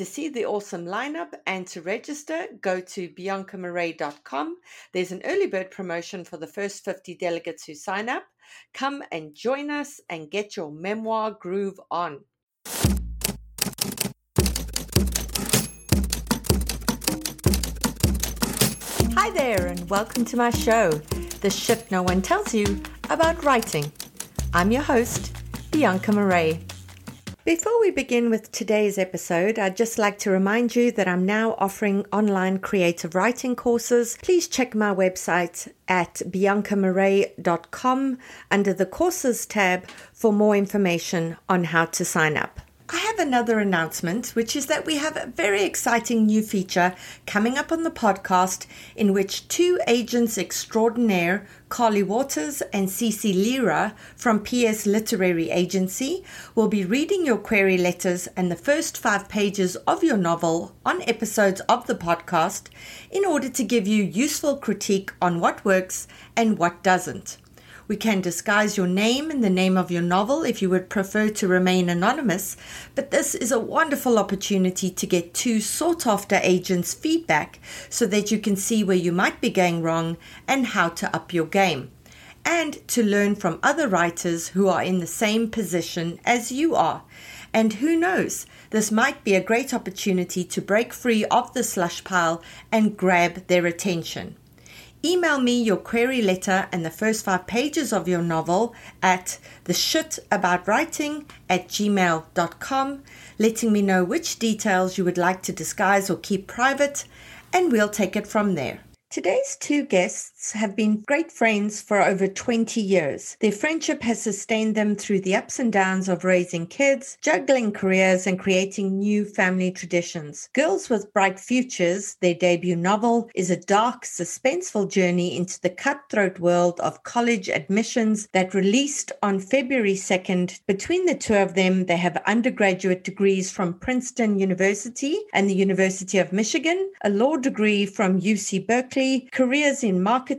To see the awesome lineup and to register, go to biancamarais.com. There's an early bird promotion for the first 50 delegates who sign up. Come and join us and get your memoir groove on. Hi there, and welcome to my show, The Shit No One Tells You About Writing. I'm your host, Bianca Marais. Before we begin with today's episode, I'd just like to remind you that I'm now offering online creative writing courses. Please check my website at biancamarais.com under the courses tab for more information on how to sign up. I have another announcement, which is that we have a very exciting new feature coming up on the podcast in which two agents extraordinaire, Carly Watters and Cece Lyra from PS Literary Agency, will be reading your query letters and the first five pages of your novel on episodes of the podcast in order to give you useful critique on what works and what doesn't. We can disguise your name and the name of your novel if you would prefer to remain anonymous, but this is a wonderful opportunity to get two sought after agents' feedback so that you can see where you might be going wrong and how to up your game. And to learn from other writers who are in the same position as you are. And who knows, this might be a great opportunity to break free of the slush pile and grab their attention. Email me your query letter and the first five pages of your novel at the shit about writing at gmail.com, letting me know which details you would like to disguise or keep private, and we'll take it from there. Today's two guests have been great friends for over 20 years. Their friendship has sustained them through the ups and downs of raising kids, juggling careers, and creating new family traditions. Girls with Bright Futures, their debut novel, is a dark, suspenseful journey into the cutthroat world of college admissions that released on February 2nd. Between the two of them, they have undergraduate degrees from Princeton University and the University of Michigan, a law degree from UC Berkeley careers in marketing,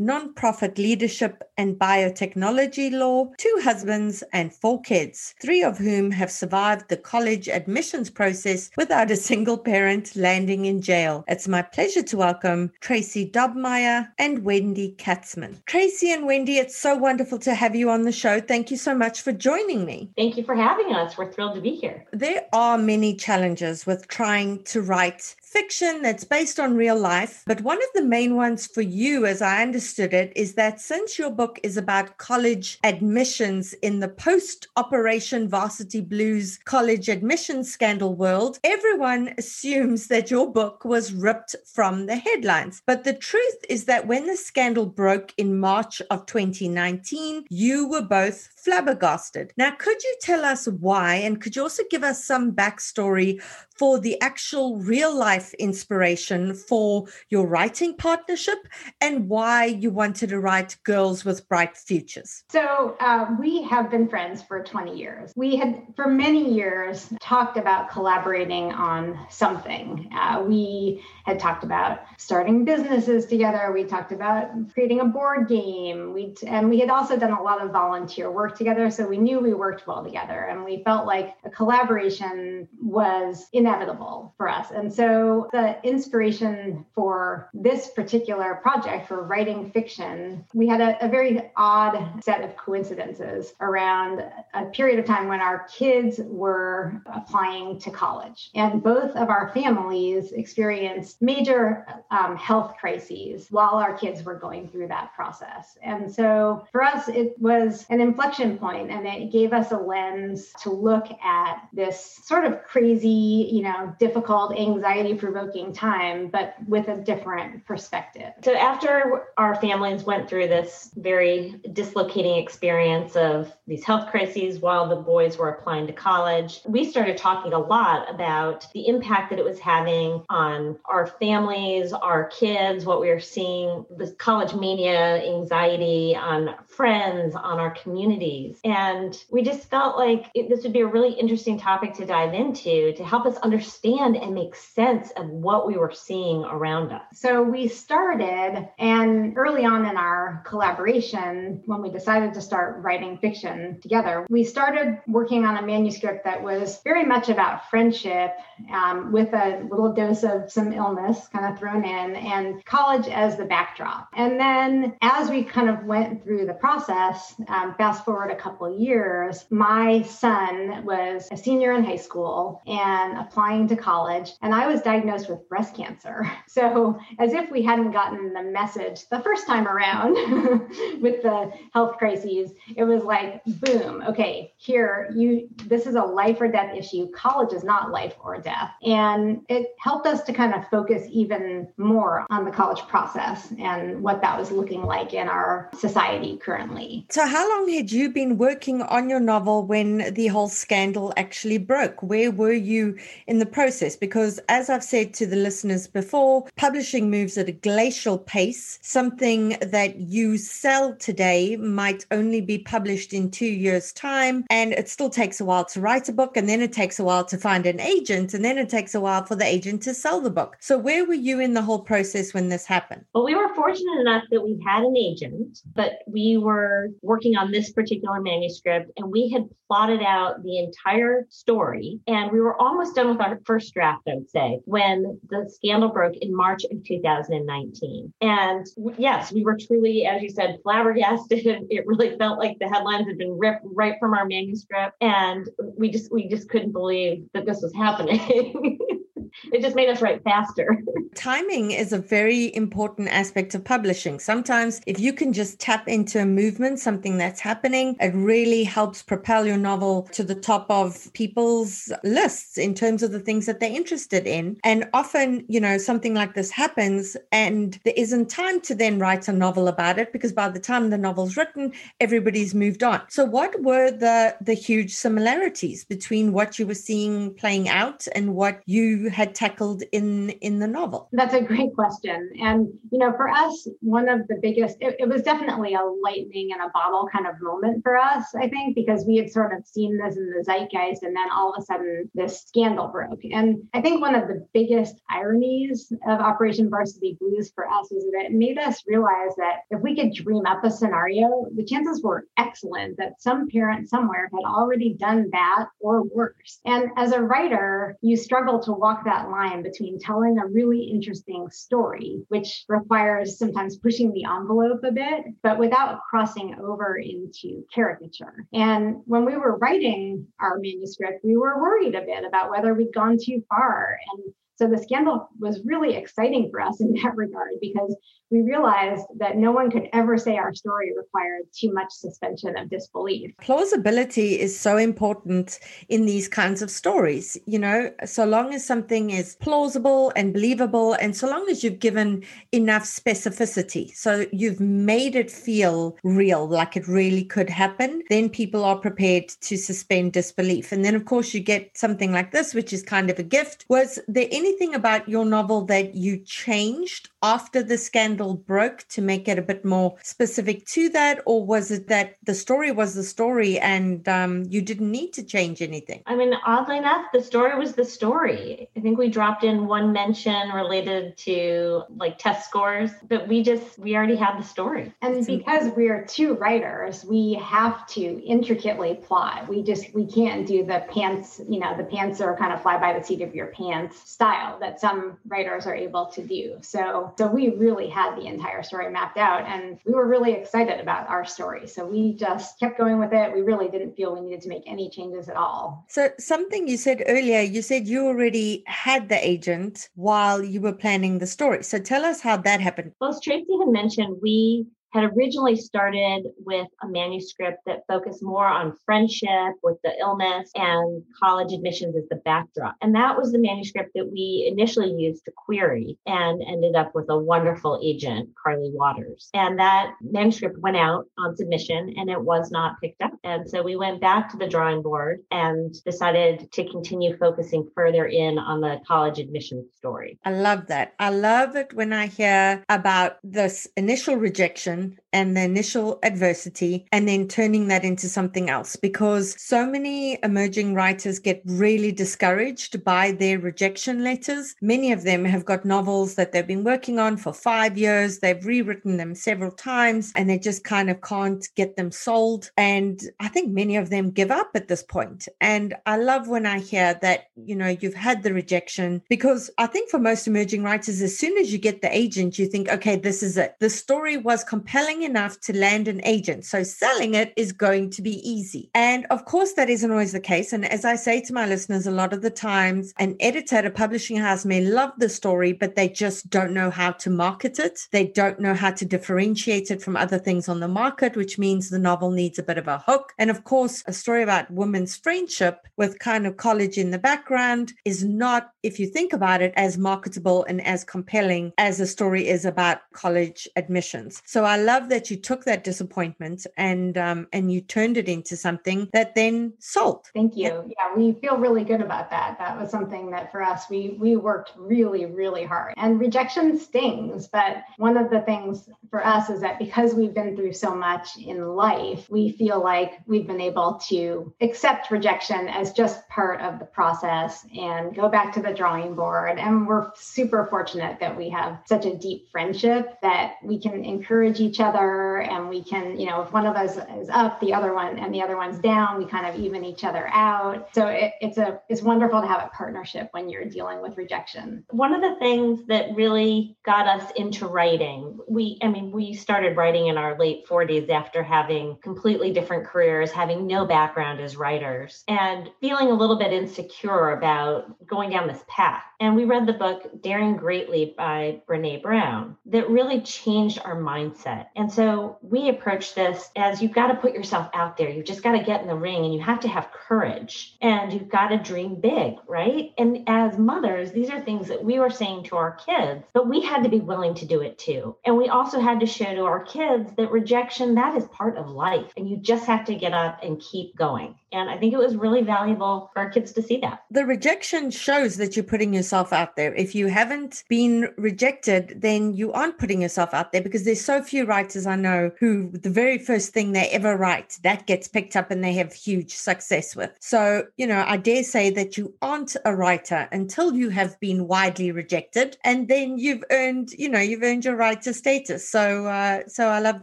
nonprofit leadership, and biotechnology law, two husbands, and four kids, three of whom have survived the college admissions process without a single parent landing in jail. It's my pleasure to welcome Tracy Dobmeier and Wendy Katzman. Tracy and Wendy, it's so wonderful to have you on the show. Thank you so much for joining me. Thank you for having us. We're thrilled to be here. There are many challenges with trying to write fiction that's based on real life. But one of the main ones for you, as I understood it, is that since your book is about college admissions in the post Operation Varsity Blues college admissions scandal world, everyone assumes that your book was ripped from the headlines. But the truth is that when the scandal broke in March of 2019, you were both flabbergasted. Now, could you tell us why? And could you also give us some backstory for the actual real life inspiration for your writing partnership and why you wanted to write Girls with Bright Futures? So, uh, we have been friends for 20 years. We had, for many years, talked about collaborating on something. Uh, we had talked about starting businesses together. We talked about creating a board game. We and we had also done a lot of volunteer work together, so we knew we worked well together, and we felt like a collaboration was inevitable for us. And so the inspiration for this particular project for writing fiction, we had a, a very odd set of coincidences around a period of time when our kids were applying to college, and both of our families experienced major um, health crises while our kids were going through that process. And so for us, it was an inflection point and it gave us a lens to look at this sort of crazy, you know, difficult, anxiety provoking time, but with a different perspective. So after our families went through this very dislocating experience of these health crises while the boys were applying to college, we started talking a lot about the impact that it was having on our families, our kids, what we are seeing, the college mania, anxiety on friends, on our communities. And we just felt like it, this would be a really interesting topic to dive into to help us understand and make sense of what we were seeing around us. So we started, and early on in our collaboration, when we decided to start writing fiction together, we started working on a manuscript that was very much about friendship um, with a little dose of some illness kind of thrown in and college as the backdrop. And then as we kind of went through the process, um, fast forward a couple of years, my son was a senior in high school and applying to college, and I was diagnosed with breast cancer. So, as if we hadn't gotten the message the first time around with the health crises, it was like, boom, okay, here, you, this is a life or death issue. College is not life or death. And it helped us to kind of focus even more on the college process and what that was looking like in our society currently. So, how long had you been working on your novel when the whole scandal actually broke? Where were you in the process? Because, as I've said to the listeners before, publishing moves at a glacial pace. Something that you sell today might only be published in two years' time. And it still takes a while to write a book, and then it takes a while to find an agent, and then it takes a while for the agent to sell the book. So, where were you in the whole process when this happened? Well, we were fortunate enough that we had an agent, but we were working on this particular manuscript and we had plotted out the entire story. And we were almost done with our first draft, I would say, when the scandal broke in March of 2019. And yes, we were truly, as you said, flabbergasted. It really felt like the headlines had been ripped right from our manuscript. And we just we just couldn't believe that this was happening. it just made us write faster. Timing is a very important aspect of publishing. Sometimes, if you can just tap into a movement, something that's happening, it really helps propel your novel to the top of people's lists in terms of the things that they're interested in. And often, you know, something like this happens and there isn't time to then write a novel about it because by the time the novel's written, everybody's moved on. So, what were the the huge similarities between what you were seeing playing out and what you had tackled in in the novel? That's a great question. And you know, for us, one of the biggest it, it was definitely a lightning in a bottle kind of moment for us, I think, because we had sort of seen this in the zeitgeist and then all of a sudden this scandal broke. And I think one of the biggest ironies of Operation Varsity Blues for us is that it made us realize that if we could dream up a scenario, the chances were excellent that some parent somewhere had already done that or worse. And as a writer, you struggle to walk that line between telling a really interesting story, which requires sometimes pushing the envelope a bit, but without crossing over into caricature. And when we were writing our manuscript, we were worried a bit about whether we'd gone too far. And So the scandal was really exciting for us in that regard because we realized that no one could ever say our story required too much suspension of disbelief. Plausibility is so important in these kinds of stories. You know, so long as something is plausible and believable, and so long as you've given enough specificity, so you've made it feel real, like it really could happen, then people are prepared to suspend disbelief. And then, of course, you get something like this, which is kind of a gift. Was there anything about your novel that you changed after the scandal broke to make it a bit more specific to that? Or was it that the story was the story and um, you didn't need to change anything? I mean, oddly enough, the story was the story. I think we dropped in one mention related to like test scores, but we just, we already had the story. And because we are two writers, we have to intricately plot. We just, we can't do the pants, you know, the pants are kind of fly by the seat of your pants style that some writers are able to do. So so we really had the entire story mapped out and we were really excited about our story. So we just kept going with it. We really didn't feel we needed to make any changes at all. So something you said earlier, you said you already had the agent while you were planning the story. So tell us how that happened. Well, as Tracy had mentioned, we had originally started with a manuscript that focused more on friendship with the illness and college admissions as the backdrop. And that was the manuscript that we initially used to query and ended up with a wonderful agent, Carly Watters. And that manuscript went out on submission and it was not picked up. And so we went back to the drawing board and decided to continue focusing further in on the college admissions story. I love that. I love it when I hear about this initial rejection and the initial adversity and then turning that into something else because so many emerging writers get really discouraged by their rejection letters. Many of them have got novels that they've been working on for five years, they've rewritten them several times, and they just kind of can't get them sold. And I think many of them give up at this point. And I love when I hear that, you know, you've had the rejection because I think for most emerging writers, as soon as you get the agent, you think, okay, this is it. The story was compelling compelling enough to land an agent. So selling it is going to be easy. And of course, that isn't always the case. And as I say to my listeners, a lot of the times, an editor at a publishing house may love the story, but they just don't know how to market it. They don't know how to differentiate it from other things on the market, which means the novel needs a bit of a hook. And of course, a story about women's friendship with kind of college in the background is not, if you think about it, as marketable and as compelling as a story is about college admissions. So I love that you took that disappointment and um, and you turned it into something that then sold. Thank you. Yeah, we feel really good about that. That was something that for us we we worked really really hard. And rejection stings, but one of the things for us is that because we've been through so much in life, we feel like we've been able to accept rejection as just part of the process and go back to the drawing board. And we're super fortunate that we have such a deep friendship that we can encourage each other and we can you know if one of us is up the other one and the other one's down we kind of even each other out. So it, it's a it's wonderful to have a partnership when you're dealing with rejection. One of the things that really got us into writing we i mean we started writing in our late 40s after having completely different careers having no background as writers and feeling a little bit insecure about going down this path and we read the book daring greatly by brene brown that really changed our mindset and so we approach this as you've got to put yourself out there. You've just got to get in the ring and you have to have courage and you've got to dream big, right? And as mothers, these are things that we were saying to our kids, but we had to be willing to do it too. And we also had to show to our kids that rejection, that is part of life. And you just have to get up and keep going. And I think it was really valuable for our kids to see that. The rejection shows that you're putting yourself out there. If you haven't been rejected, then you aren't putting yourself out there because there's so few writers I know who the very first thing they ever write that gets picked up and they have huge success with. So, you know, I dare say that you aren't a writer until you have been widely rejected and then you've earned, you know, you've earned your writer status. So, uh, so I love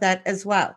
that as well.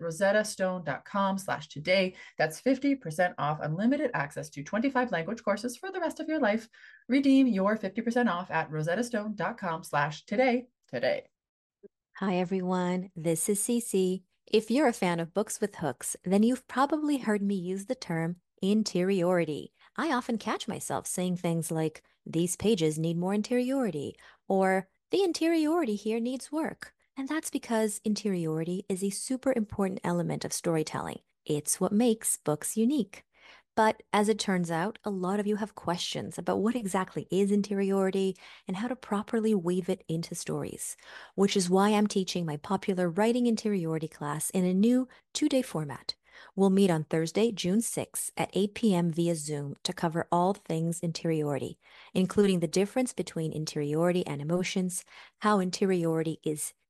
rosettastone.com slash today. That's 50% off unlimited access to 25 language courses for the rest of your life. Redeem your 50% off at rosettastone.com slash today today. Hi, everyone. This is Cece. If you're a fan of books with hooks, then you've probably heard me use the term interiority. I often catch myself saying things like, these pages need more interiority, or the interiority here needs work. And that's because interiority is a super important element of storytelling. It's what makes books unique. But as it turns out, a lot of you have questions about what exactly is interiority and how to properly weave it into stories, which is why I'm teaching my popular Writing Interiority class in a new two day format. We'll meet on Thursday, June 6 at 8 p.m. via Zoom to cover all things interiority, including the difference between interiority and emotions, how interiority is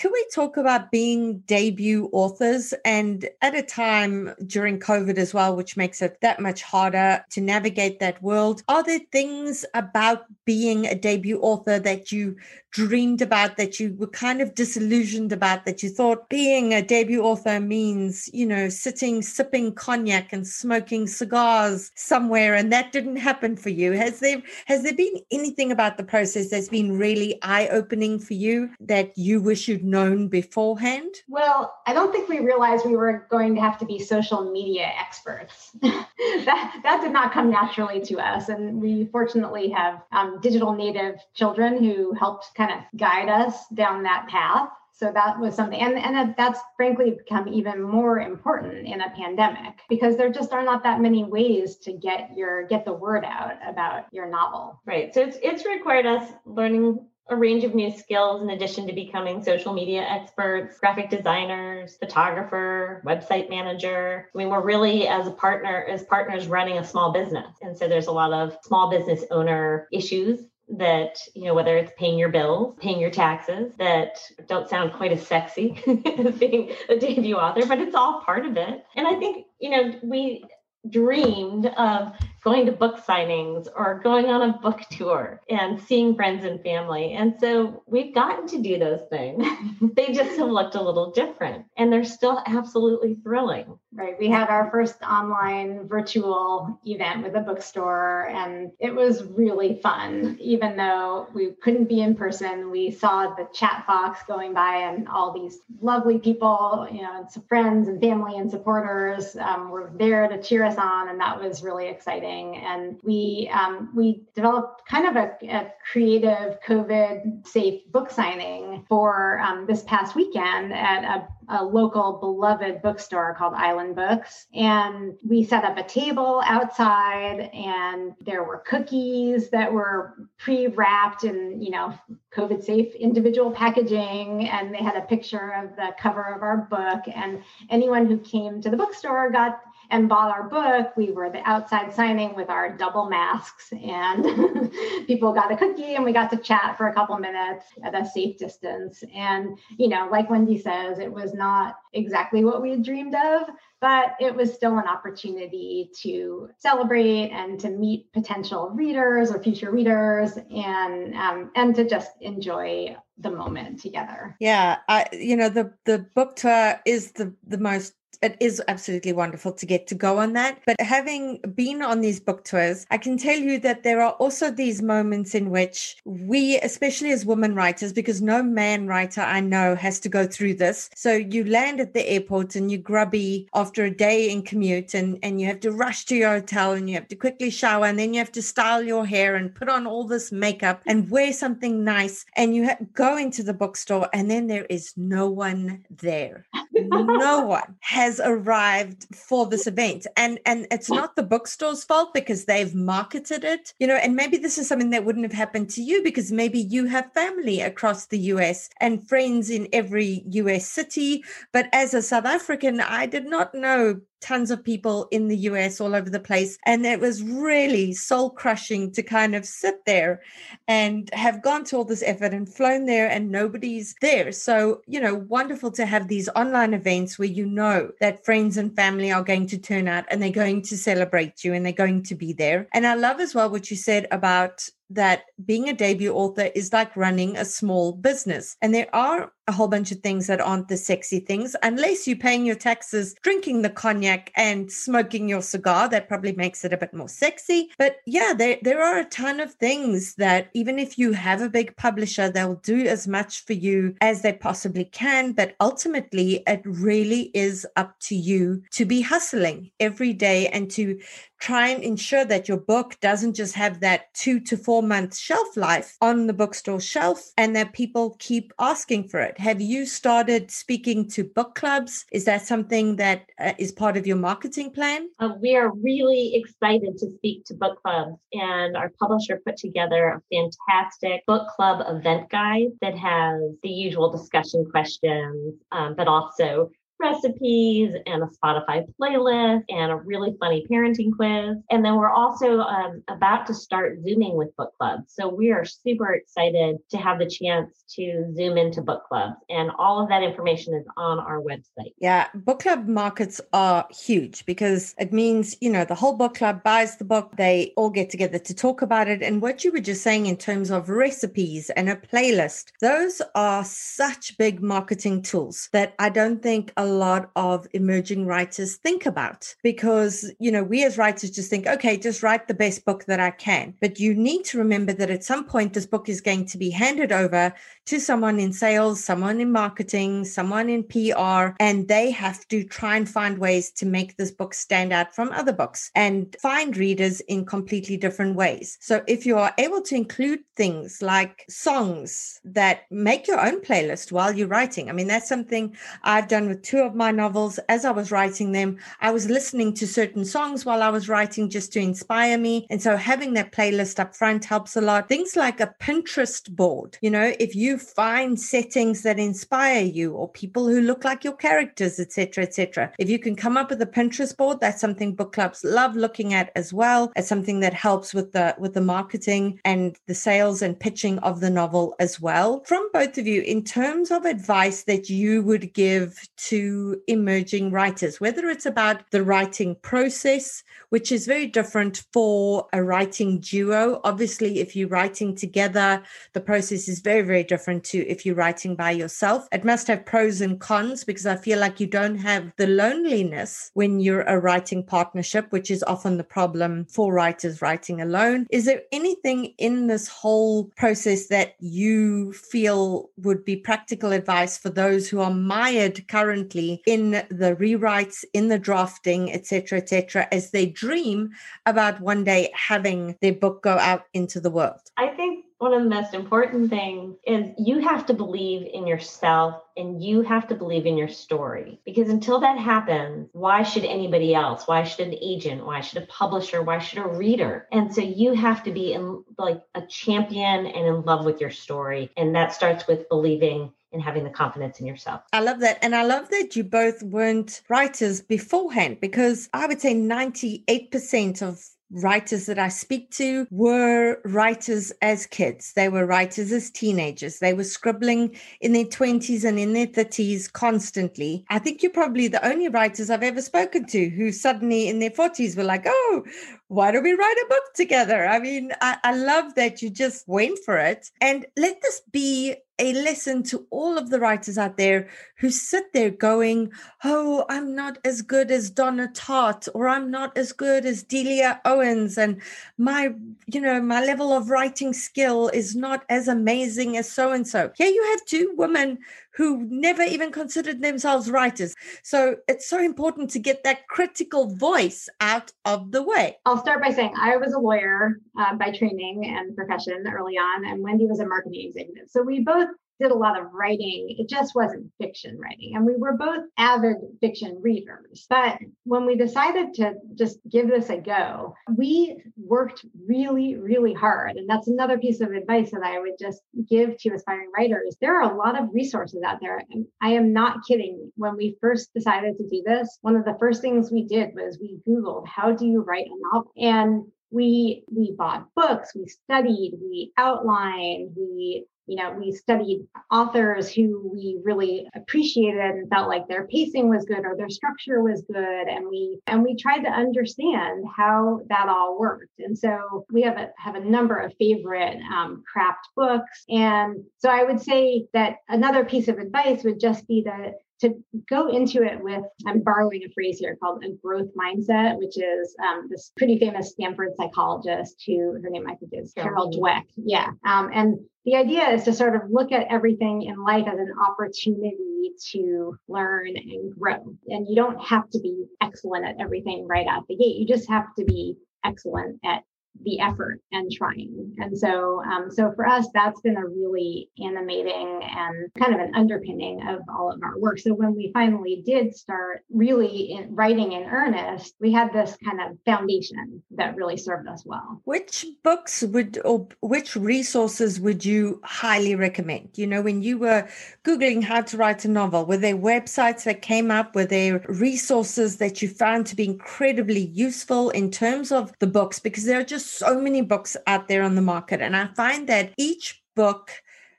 Can we talk about being debut authors and at a time during COVID as well, which makes it that much harder to navigate that world? Are there things about being a debut author that you dreamed about, that you were kind of disillusioned about, that you thought being a debut author means, you know, sitting, sipping cognac and smoking cigars somewhere, and that didn't happen for you? Has there has there been anything about the process that's been really eye-opening for you that you wish you'd known beforehand? Well, I don't think we realized we were going to have to be social media experts. that, that did not come naturally to us. And we fortunately have um, digital native children who helped kind of guide us down that path. So that was something, and, and that's frankly become even more important in a pandemic because there just are not that many ways to get your get the word out about your novel. Right. So it's it's required us learning a range of new skills in addition to becoming social media experts, graphic designers, photographer, website manager. I mean, we're really as a partner, as partners running a small business. And so there's a lot of small business owner issues that you know whether it's paying your bills paying your taxes that don't sound quite as sexy as being a debut author but it's all part of it and i think you know we dreamed of going to book signings or going on a book tour and seeing friends and family. And so we've gotten to do those things. they just have looked a little different and they're still absolutely thrilling. Right. We had our first online virtual event with a bookstore, and it was really fun. Even though we couldn't be in person, we saw the chat box going by, and all these lovely people, you know, and friends and family and supporters um, were there to cheer us on, and that was really exciting. And we um, we developed kind of a, a creative COVID safe book signing for um, this past weekend at a a local beloved bookstore called Island Books. And we set up a table outside, and there were cookies that were pre wrapped in, you know, COVID safe individual packaging. And they had a picture of the cover of our book. And anyone who came to the bookstore got and bought our book, we were the outside signing with our double masks, and people got a cookie, and we got to chat for a couple minutes at a safe distance. And you know, like Wendy says, it was not exactly what we had dreamed of, but it was still an opportunity to celebrate and to meet potential readers or future readers, and um, and to just enjoy the moment together. Yeah, I, you know, the the book tour is the the most it is absolutely wonderful to get to go on that. But having been on these book tours, I can tell you that there are also these moments in which we, especially as women writers, because no man writer I know has to go through this. So you land at the airport and you're grubby after a day in commute and, and you have to rush to your hotel and you have to quickly shower and then you have to style your hair and put on all this makeup and wear something nice. And you ha- go into the bookstore and then there is no one there. no one has arrived for this event. And and it's not the bookstore's fault because they've marketed it you know and maybe this is something that wouldn't have happened to you because maybe you have family across the US and friends in every US city. But as a South African I did not know tons of people in the US all over the place. And it was really soul crushing to kind of sit there and have gone to all this effort and flown there and nobody's there. So, you know, wonderful to have these online events where you know that friends and family are going to turn out and they're going to celebrate you and they're going to be there. And I love as well what you said about that being a debut author is like running a small business. And there are a whole bunch of things that aren't the sexy things, unless you're paying your taxes, drinking the cognac, and smoking your cigar. That probably makes it a bit more sexy. But yeah, there, there are a ton of things that even if you have a big publisher, they'll do as much for you as they possibly can. But ultimately, it really is up to you to be hustling every day and to try and ensure that your book doesn't just have that two to four month shelf life on the bookstore shelf and that people keep asking for it. Have you started speaking to book clubs? Is that something that uh, is part of your marketing plan? Uh, we are really excited to speak to book clubs, and our publisher put together a fantastic book club event guide that has the usual discussion questions, um, but also recipes and a Spotify playlist and a really funny parenting quiz. And then we're also um, about to start Zooming with book clubs. So we are super excited to have the chance to Zoom into book clubs. And all of that information is on our website. Yeah, book club markets are huge because it means, you know, the whole book club buys the book, they all get together to talk about it. And what you were just saying in terms of recipes and a playlist, those are such big marketing tools that I don't think a lot of emerging writers think about because, you know, we as writers just think, okay, just write the best book that I can. But you need to remember that at some point, this book is going to be handed over to someone in sales, someone in marketing, someone in PR, and they have to try and find ways to make this book stand out from other books and find readers in completely different ways. So if you are able to include things like songs that make your own playlist while you're writing, I mean, that's something I've done with two of my novels. As I was writing them, I was listening to certain songs while I was writing just to inspire me. And so having that playlist up front helps a lot. Things like a Pinterest board, you know, if you find settings that inspire you or people who look like your characters, etc., etc. If you can come up with a Pinterest board, that's something book clubs love looking at as well. It's something that helps with the with the marketing and the sales and pitching of the novel as well. From both of you, in terms of advice that you would give to emerging writers, whether it's about the writing process, which is very different for a writing duo. Obviously, if you're writing together, the process is very, very different to if you're writing by yourself. It must have pros and cons because I feel like you don't have the loneliness when you're a writing partnership, which is often the problem for writers writing alone. Is there anything in this whole process that you feel would be practical advice for those who are mired currently in the rewrites, in the drafting, etc., etc., as they dream about one day having their book go out into the world? I think one of the most important things is you have to believe in yourself and you have to believe in your story because until that happens why should anybody else why should an agent why should a publisher why should a reader and so you have to be in like a champion and in love with your story and that starts with believing and having the confidence in yourself. I love that. And I love that you both weren't writers beforehand because I would say 98% of writers that I speak to were writers as kids. They were writers as teenagers. They were scribbling in their 20s and in their 30s constantly. I think you're probably the only writers I've ever spoken to who suddenly in their 40s were like, oh, why don't we write a book together? I mean, I, I love that you just went for it. And let this be a lesson to all of the writers out there who sit there going, Oh, I'm not as good as Donna Tartt, or I'm not as good as Delia Owens, and my, you know, my level of writing skill is not as amazing as so and so. Here you have two women who never even considered themselves writers. So it's so important to get that critical voice out of the way. I'll start by saying I was a lawyer uh, by training and profession early on, and Wendy was a marketing executive. So we both did a lot of writing. It just wasn't fiction writing. And we were both avid fiction readers. But when we decided to just give this a go, we worked really, really hard. And that's another piece of advice that I would just give to aspiring writers. There are a lot of resources out there. And I am not kidding. When we first decided to do this, one of the first things we did was we Googled, how do you write a novel? And we we bought books we studied we outlined we you know, we studied authors who we really appreciated and felt like their pacing was good or their structure was good. And we and we tried to understand how that all worked. And so we have a have a number of favorite um, craft books. And so I would say that another piece of advice would just be that to go into it with, I'm borrowing a phrase here called a growth mindset, which is um, this pretty famous Stanford psychologist who her name I think is Carol Dweck. Yeah. Um, and the idea is to sort of look at everything in life as an opportunity to learn and grow. And you don't have to be excellent at everything right out the gate. You just have to be excellent at the effort and trying. And so, um, so for us, that's been a really animating and kind of an underpinning of all of our work. So when we finally did start really in writing in earnest, we had this kind of foundation that really served us well. Which books would or which resources would you highly recommend? You know, when you were Googling how to write a novel, were there websites that came up? Were there resources that you found to be incredibly useful in terms of the books? Because there are just just so many books out there on the market. And I find that each book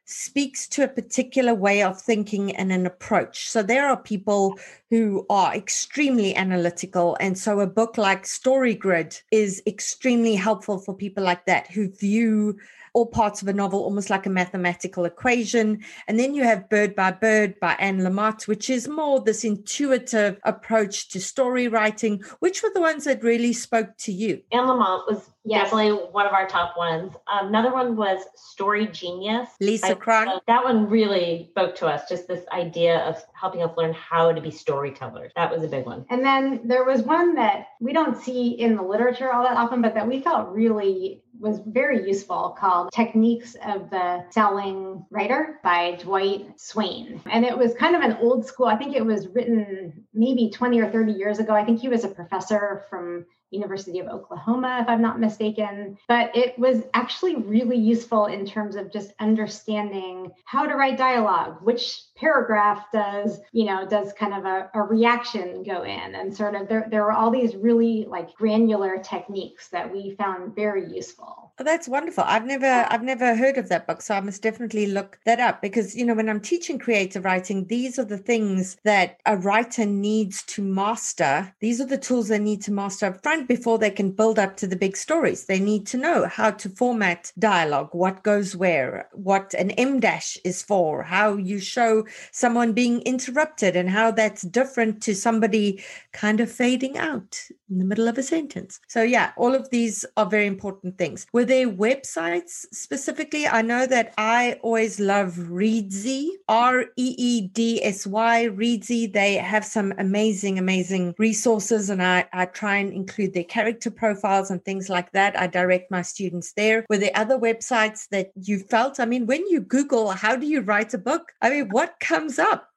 speaks to a particular way of thinking and an approach. So there are people who are extremely analytical. And so a book like Story Grid is extremely helpful for people like that who view all parts of a novel almost like a mathematical equation. And then you have Bird by Bird by Anne Lamott, which is more this intuitive approach to story writing. Which were the ones that really spoke to you? Anne Lamott was yes. definitely one of our top ones. Um, another one was Story Genius. Lisa Cron. That one really spoke to us, just this idea of helping us learn how to be storytellers. That was a big one. And then there was one that we don't see in the literature all that often, but that we felt really was very useful called Techniques of the Selling Writer by Dwight Swain. And it was kind of an old school, I think it was written maybe 20 or 30 years ago. I think he was a professor from University of Oklahoma, if I'm not mistaken. But it was actually really useful in terms of just understanding how to write dialogue, which paragraph does, you know, does kind of a, a reaction go in and sort of there, there were all these really like granular techniques that we found very useful. Oh, that's wonderful. I've never I've never heard of that book, so I must definitely look that up because you know when I'm teaching creative writing, these are the things that a writer needs to master. These are the tools they need to master up front before they can build up to the big stories. They need to know how to format dialogue, what goes where, what an M dash is for, how you show someone being interrupted and how that's different to somebody kind of fading out in the middle of a sentence. So yeah, all of these are very important things. Were there websites specifically? I know that I always love Reedsy, R E E D S Y, Reedsy. They have some amazing, amazing resources, and I, I try and include their character profiles and things like that. I direct my students there. Were there other websites that you felt? I mean, when you Google, how do you write a book? I mean, what comes up?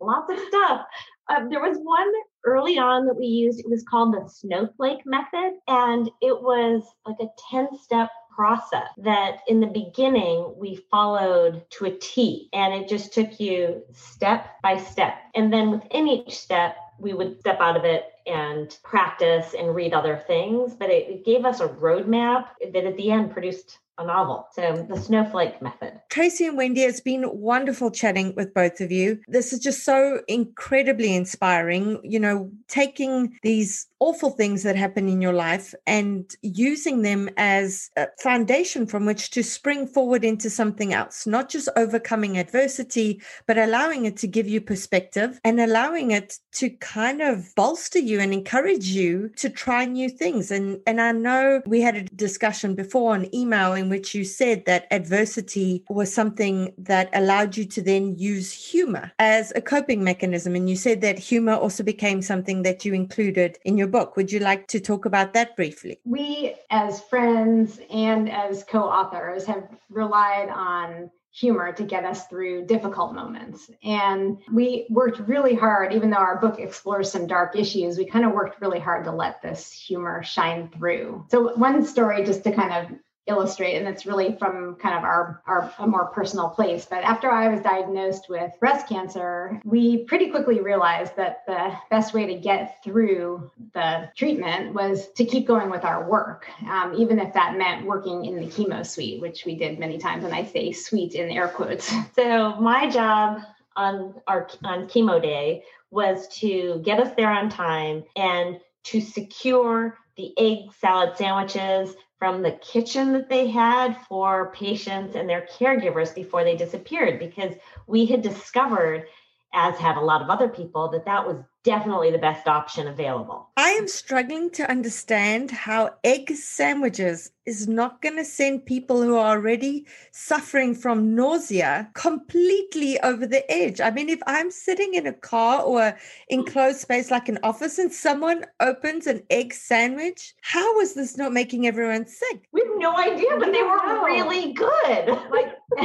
Lots of stuff. Uh, there was one early on that we used. It was called the snowflake method. And it was like a 10 step process that in the beginning we followed to a T and it just took you step by step. And then within each step, we would step out of it and practice and read other things. But it gave us a roadmap that at the end produced a novel. So the snowflake method. Tracy and Wendy, it's been wonderful chatting with both of you. This is just so incredibly inspiring. You know, taking these awful things that happen in your life and using them as a foundation from which to spring forward into something else, not just overcoming adversity, but allowing it to give you perspective and allowing it to kind of bolster you and encourage you to try new things. And and I know we had a discussion before on email in which you said that adversity was something that allowed you to then use humor as a coping mechanism. And you said that humor also became something that you included in your book. Would you like to talk about that briefly? We, as friends and as co authors, have relied on humor to get us through difficult moments. And we worked really hard, even though our book explores some dark issues, we kind of worked really hard to let this humor shine through. So, one story just to kind of illustrate and it's really from kind of our, our a more personal place. But after i was diagnosed with breast cancer we pretty quickly realized that the best way to get through the treatment was to keep going with our work um, even if that meant working in the chemo suite which we did many times and i say suite in air quotes. So my job on our on chemo day was to get us there on time and to secure the egg salad sandwiches from the kitchen that they had for patients and their caregivers before they disappeared because we had discovered as had a lot of other people that that was definitely the best option available. I am struggling to understand how egg sandwiches is not going to send people who are already suffering from nausea completely over the edge. I mean, if I'm sitting in a car or enclosed space like an office and someone opens an egg sandwich, how is this not making everyone sick? We have no idea, but they were really good. Like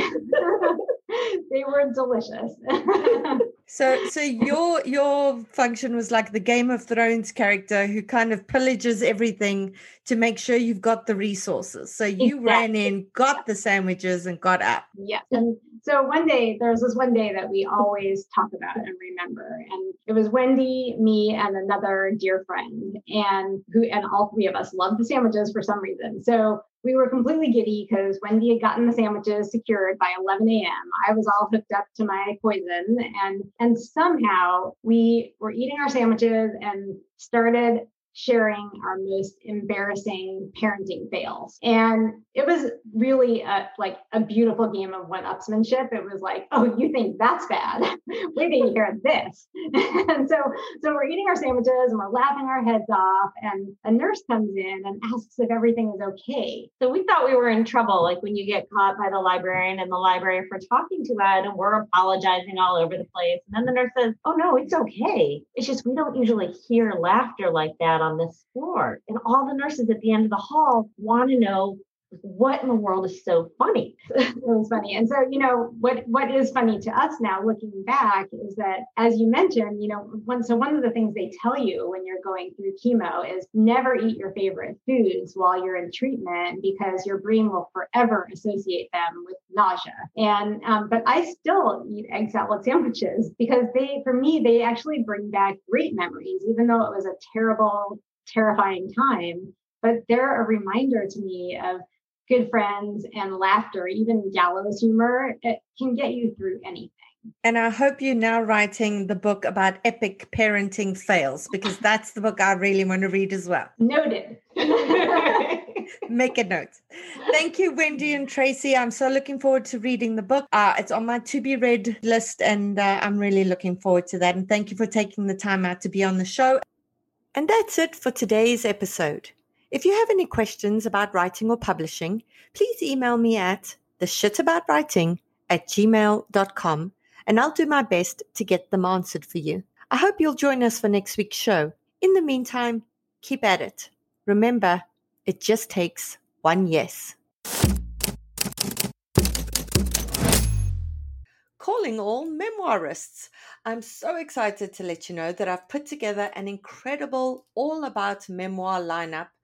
they were delicious. so so your your function was like the Game of Thrones character who kind of pillages everything to make sure you've got the resources. So you exactly. ran in, got the sandwiches, and got up. Yes. And so one day, there was this one day that we always talk about and remember. And it was Wendy, me, and another dear friend. And who and all three of us loved the sandwiches for some reason. So we were completely giddy because Wendy had gotten the sandwiches secured by 11 a.m. I was all hooked up to my poison, and and somehow we were eating our sandwiches and started sharing our most embarrassing parenting fails. And it was really a, like a beautiful game of one-upsmanship. It was like, oh, you think that's bad? Wait till you hear this. and so, so we're eating our sandwiches and we're laughing our heads off. And a nurse comes in and asks if everything is okay. So we thought we were in trouble, like when you get caught by the librarian in the library for talking too loud and we're apologizing all over the place. And then the nurse says, oh no, it's okay. It's just we don't usually hear laughter like that on this floor. And all the nurses at the end of the hall want to know what in the world is so funny? it was funny. And so, you know, what what is funny to us now looking back is that as you mentioned, you know, one so one of the things they tell you when you're going through chemo is never eat your favorite foods while you're in treatment because your brain will forever associate them with nausea. And um, but I still eat egg salad sandwiches because they for me they actually bring back great memories, even though it was a terrible, terrifying time but they're a reminder to me of good friends and laughter, even gallows humor, it can get you through anything. And I hope you're now writing the book about epic parenting fails because that's the book I really want to read as well. Noted. Make a note. Thank you, Wendy and Tracy. I'm so looking forward to reading the book. Uh, it's on my to be read list, and uh, I'm really looking forward to that. And thank you for taking the time out to be on the show. And that's it for today's episode. If you have any questions about writing or publishing, please email me at theshitaboutwriting at gmail.com and I'll do my best to get them answered for you. I hope you'll join us for next week's show. In the meantime, keep at it. Remember, it just takes one yes. calling all memoirists. I'm so excited to let you know that I've put together an incredible all about memoir lineup